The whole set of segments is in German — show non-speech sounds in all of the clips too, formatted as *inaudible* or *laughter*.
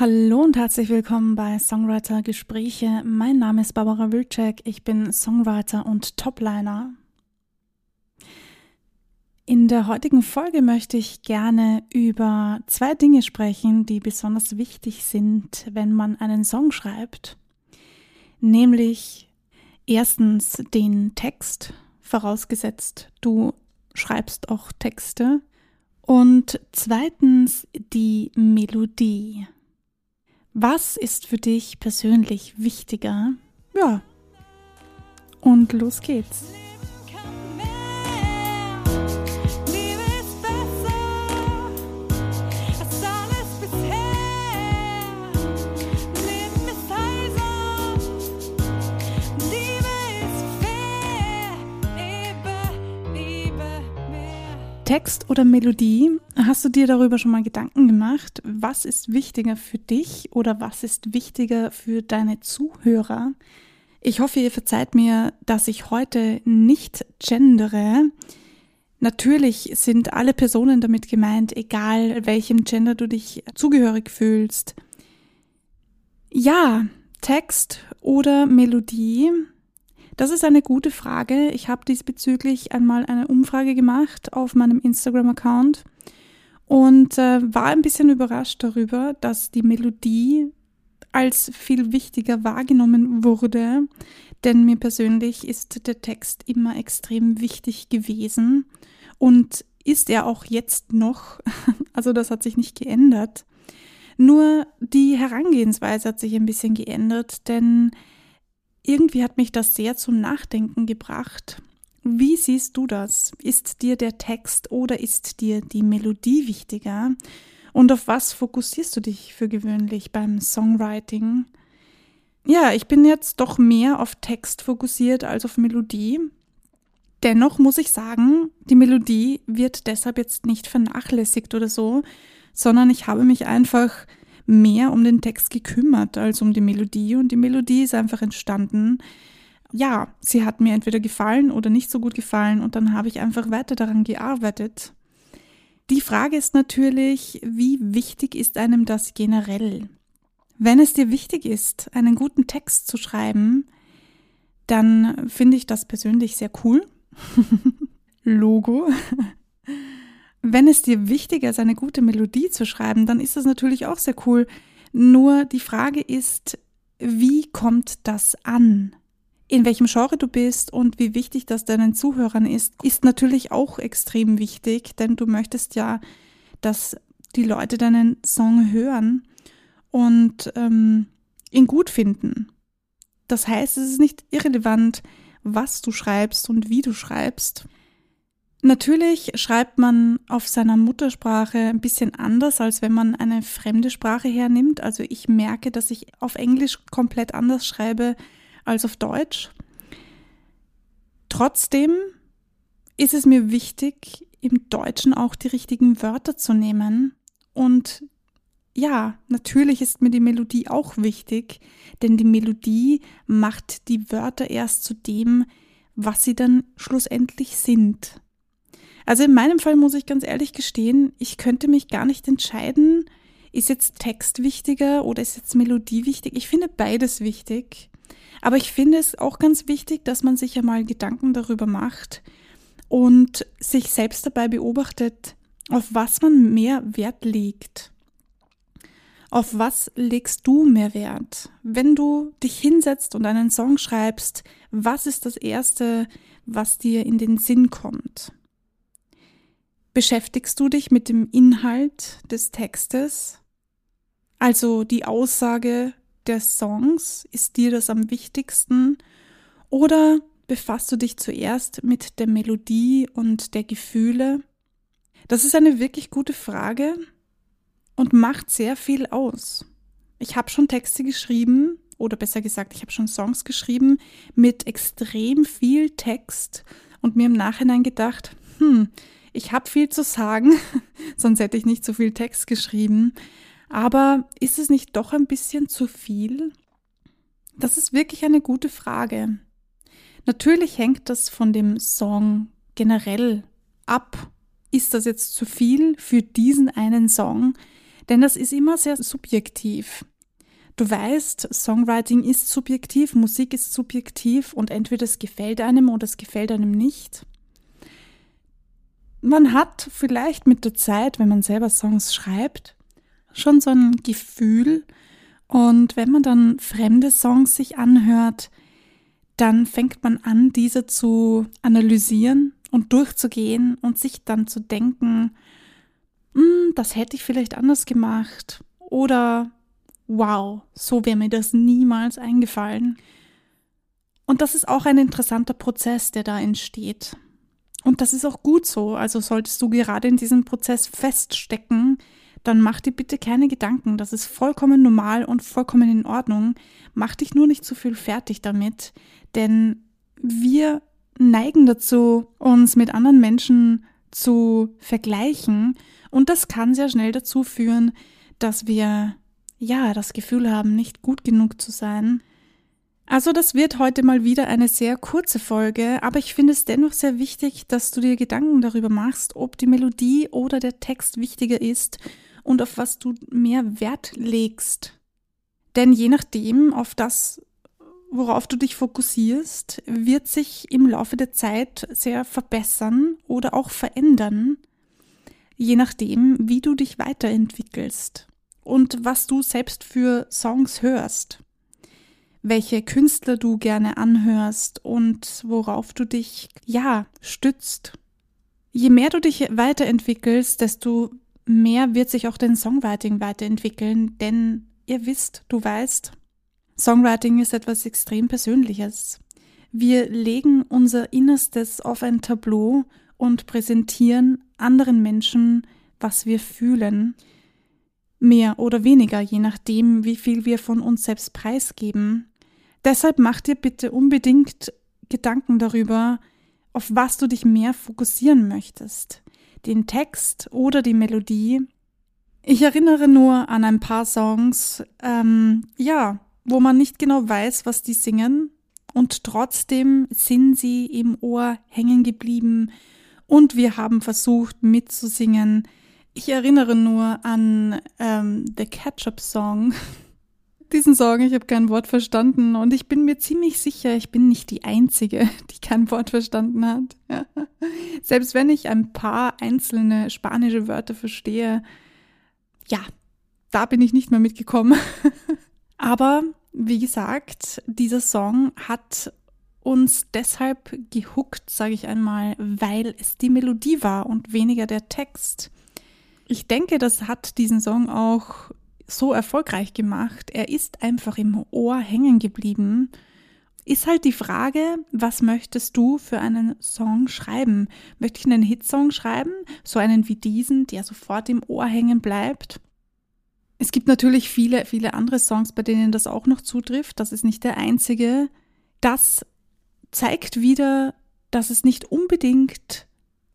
Hallo und herzlich willkommen bei Songwriter Gespräche. Mein Name ist Barbara Wilczek. Ich bin Songwriter und Topliner. In der heutigen Folge möchte ich gerne über zwei Dinge sprechen, die besonders wichtig sind, wenn man einen Song schreibt. Nämlich erstens den Text, vorausgesetzt du schreibst auch Texte. Und zweitens die Melodie. Was ist für dich persönlich wichtiger? Ja. Und los geht's. Text oder Melodie? Hast du dir darüber schon mal Gedanken gemacht? Was ist wichtiger für dich oder was ist wichtiger für deine Zuhörer? Ich hoffe, ihr verzeiht mir, dass ich heute nicht gendere. Natürlich sind alle Personen damit gemeint, egal welchem Gender du dich zugehörig fühlst. Ja, Text oder Melodie das ist eine gute Frage. Ich habe diesbezüglich einmal eine Umfrage gemacht auf meinem Instagram-Account und äh, war ein bisschen überrascht darüber, dass die Melodie als viel wichtiger wahrgenommen wurde, denn mir persönlich ist der Text immer extrem wichtig gewesen und ist er auch jetzt noch. *laughs* Also das hat sich nicht geändert. Nur die Herangehensweise hat sich ein bisschen geändert, denn irgendwie hat mich das sehr zum Nachdenken gebracht. Wie siehst du das? Ist dir der Text oder ist dir die Melodie wichtiger? Und auf was fokussierst du dich für gewöhnlich beim Songwriting? Ja, ich bin jetzt doch mehr auf Text fokussiert als auf Melodie. Dennoch muss ich sagen, die Melodie wird deshalb jetzt nicht vernachlässigt oder so, sondern ich habe mich einfach mehr um den Text gekümmert als um die Melodie und die Melodie ist einfach entstanden. Ja, sie hat mir entweder gefallen oder nicht so gut gefallen und dann habe ich einfach weiter daran gearbeitet. Die Frage ist natürlich, wie wichtig ist einem das generell? Wenn es dir wichtig ist, einen guten Text zu schreiben, dann finde ich das persönlich sehr cool. *laughs* Logo. Wenn es dir wichtiger ist, eine gute Melodie zu schreiben, dann ist das natürlich auch sehr cool. Nur die Frage ist, wie kommt das an? In welchem Genre du bist und wie wichtig das deinen Zuhörern ist, ist natürlich auch extrem wichtig, denn du möchtest ja, dass die Leute deinen Song hören und ähm, ihn gut finden. Das heißt, es ist nicht irrelevant, was du schreibst und wie du schreibst. Natürlich schreibt man auf seiner Muttersprache ein bisschen anders, als wenn man eine fremde Sprache hernimmt. Also ich merke, dass ich auf Englisch komplett anders schreibe als auf Deutsch. Trotzdem ist es mir wichtig, im Deutschen auch die richtigen Wörter zu nehmen. Und ja, natürlich ist mir die Melodie auch wichtig, denn die Melodie macht die Wörter erst zu dem, was sie dann schlussendlich sind. Also in meinem Fall muss ich ganz ehrlich gestehen, ich könnte mich gar nicht entscheiden, ist jetzt Text wichtiger oder ist jetzt Melodie wichtig? Ich finde beides wichtig. Aber ich finde es auch ganz wichtig, dass man sich ja mal Gedanken darüber macht und sich selbst dabei beobachtet, auf was man mehr Wert legt. Auf was legst du mehr Wert? Wenn du dich hinsetzt und einen Song schreibst, was ist das Erste, was dir in den Sinn kommt? Beschäftigst du dich mit dem Inhalt des Textes? Also die Aussage des Songs, ist dir das am wichtigsten? Oder befasst du dich zuerst mit der Melodie und der Gefühle? Das ist eine wirklich gute Frage und macht sehr viel aus. Ich habe schon Texte geschrieben, oder besser gesagt, ich habe schon Songs geschrieben mit extrem viel Text und mir im Nachhinein gedacht, hm, ich habe viel zu sagen, *laughs* sonst hätte ich nicht so viel Text geschrieben. Aber ist es nicht doch ein bisschen zu viel? Das ist wirklich eine gute Frage. Natürlich hängt das von dem Song generell ab. Ist das jetzt zu viel für diesen einen Song? Denn das ist immer sehr subjektiv. Du weißt, Songwriting ist subjektiv, Musik ist subjektiv und entweder es gefällt einem oder es gefällt einem nicht. Man hat vielleicht mit der Zeit, wenn man selber Songs schreibt, schon so ein Gefühl und wenn man dann fremde Songs sich anhört, dann fängt man an, diese zu analysieren und durchzugehen und sich dann zu denken, hm, das hätte ich vielleicht anders gemacht oder wow, so wäre mir das niemals eingefallen. Und das ist auch ein interessanter Prozess, der da entsteht. Und das ist auch gut so. Also solltest du gerade in diesem Prozess feststecken, dann mach dir bitte keine Gedanken. Das ist vollkommen normal und vollkommen in Ordnung. Mach dich nur nicht zu viel fertig damit, denn wir neigen dazu, uns mit anderen Menschen zu vergleichen und das kann sehr schnell dazu führen, dass wir ja, das Gefühl haben, nicht gut genug zu sein. Also das wird heute mal wieder eine sehr kurze Folge, aber ich finde es dennoch sehr wichtig, dass du dir Gedanken darüber machst, ob die Melodie oder der Text wichtiger ist und auf was du mehr Wert legst. Denn je nachdem, auf das, worauf du dich fokussierst, wird sich im Laufe der Zeit sehr verbessern oder auch verändern, je nachdem, wie du dich weiterentwickelst und was du selbst für Songs hörst, welche Künstler du gerne anhörst und worauf du dich, ja, stützt. Je mehr du dich weiterentwickelst, desto mehr wird sich auch dein Songwriting weiterentwickeln, denn ihr wisst, du weißt, Songwriting ist etwas extrem Persönliches. Wir legen unser Innerstes auf ein Tableau und präsentieren anderen Menschen, was wir fühlen mehr oder weniger, je nachdem, wie viel wir von uns selbst preisgeben. Deshalb mach dir bitte unbedingt Gedanken darüber, auf was du dich mehr fokussieren möchtest. Den Text oder die Melodie. Ich erinnere nur an ein paar Songs, ähm, ja, wo man nicht genau weiß, was die singen, und trotzdem sind sie im Ohr hängen geblieben und wir haben versucht mitzusingen. Ich erinnere nur an ähm, The Ketchup Song. *laughs* Diesen Song, ich habe kein Wort verstanden und ich bin mir ziemlich sicher, ich bin nicht die Einzige, *laughs* die kein Wort verstanden hat. *laughs* Selbst wenn ich ein paar einzelne spanische Wörter verstehe, ja, da bin ich nicht mehr mitgekommen. *laughs* Aber wie gesagt, dieser Song hat uns deshalb gehuckt, sage ich einmal, weil es die Melodie war und weniger der Text. Ich denke, das hat diesen Song auch so erfolgreich gemacht. Er ist einfach im Ohr hängen geblieben. Ist halt die Frage, was möchtest du für einen Song schreiben? Möchte ich einen Hitsong schreiben? So einen wie diesen, der sofort im Ohr hängen bleibt? Es gibt natürlich viele, viele andere Songs, bei denen das auch noch zutrifft. Das ist nicht der einzige. Das zeigt wieder, dass es nicht unbedingt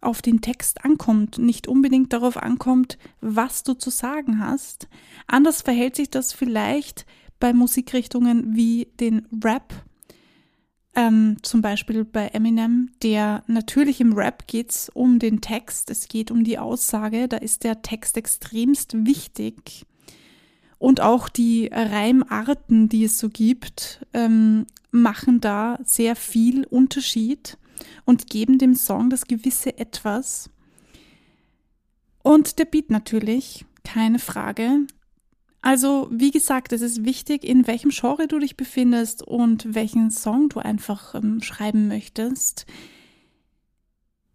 auf den Text ankommt, nicht unbedingt darauf ankommt, was du zu sagen hast. Anders verhält sich das vielleicht bei Musikrichtungen wie den Rap, ähm, zum Beispiel bei Eminem, der natürlich im Rap geht's um den Text, es geht um die Aussage, da ist der Text extremst wichtig. Und auch die Reimarten, die es so gibt, ähm, machen da sehr viel Unterschied und geben dem Song das gewisse Etwas. Und der Beat natürlich, keine Frage. Also, wie gesagt, es ist wichtig, in welchem Genre du dich befindest und welchen Song du einfach ähm, schreiben möchtest.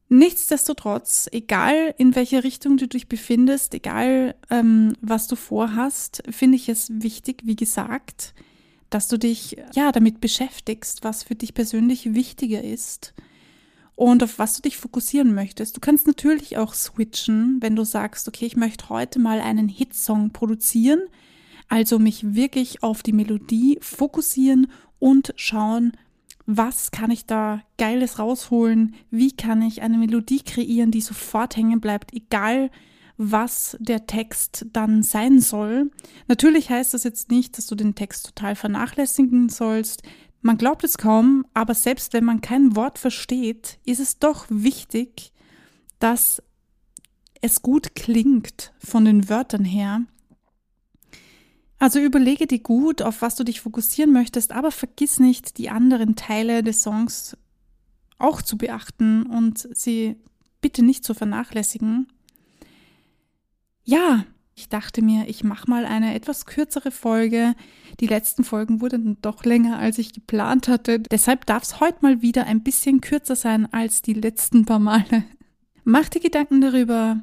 Nichtsdestotrotz, egal in welche Richtung du dich befindest, egal ähm, was du vorhast, finde ich es wichtig, wie gesagt, dass du dich ja damit beschäftigst, was für dich persönlich wichtiger ist und auf was du dich fokussieren möchtest. Du kannst natürlich auch switchen, wenn du sagst, okay, ich möchte heute mal einen Hitsong produzieren, also mich wirklich auf die Melodie fokussieren und schauen, was kann ich da Geiles rausholen, wie kann ich eine Melodie kreieren, die sofort hängen bleibt, egal was der Text dann sein soll. Natürlich heißt das jetzt nicht, dass du den Text total vernachlässigen sollst. Man glaubt es kaum, aber selbst wenn man kein Wort versteht, ist es doch wichtig, dass es gut klingt von den Wörtern her. Also überlege dir gut, auf was du dich fokussieren möchtest, aber vergiss nicht, die anderen Teile des Songs auch zu beachten und sie bitte nicht zu vernachlässigen. Ja, ich dachte mir, ich mache mal eine etwas kürzere Folge. Die letzten Folgen wurden doch länger, als ich geplant hatte. Deshalb darf es heute mal wieder ein bisschen kürzer sein als die letzten paar Male. *laughs* Mach dir Gedanken darüber.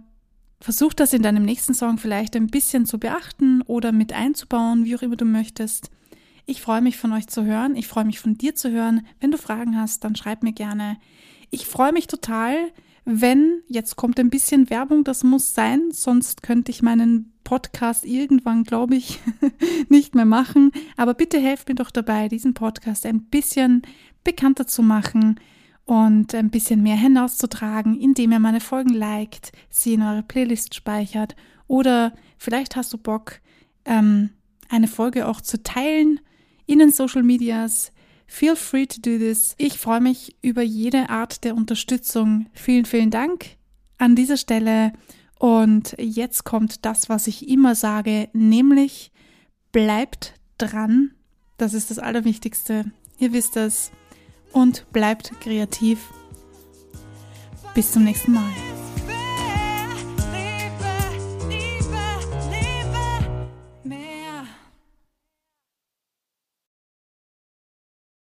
Versuch das in deinem nächsten Song vielleicht ein bisschen zu beachten oder mit einzubauen, wie auch immer du möchtest. Ich freue mich von euch zu hören. Ich freue mich von dir zu hören. Wenn du Fragen hast, dann schreib mir gerne. Ich freue mich total, wenn, jetzt kommt ein bisschen Werbung, das muss sein, sonst könnte ich meinen Podcast irgendwann, glaube ich, *laughs* nicht mehr machen. Aber bitte helft mir doch dabei, diesen Podcast ein bisschen bekannter zu machen und ein bisschen mehr hinauszutragen, indem ihr meine Folgen liked, sie in eure Playlist speichert oder vielleicht hast du Bock, ähm, eine Folge auch zu teilen in den Social Medias, Feel free to do this. Ich freue mich über jede Art der Unterstützung. Vielen, vielen Dank an dieser Stelle. Und jetzt kommt das, was ich immer sage, nämlich bleibt dran. Das ist das Allerwichtigste. Ihr wisst es. Und bleibt kreativ. Bis zum nächsten Mal.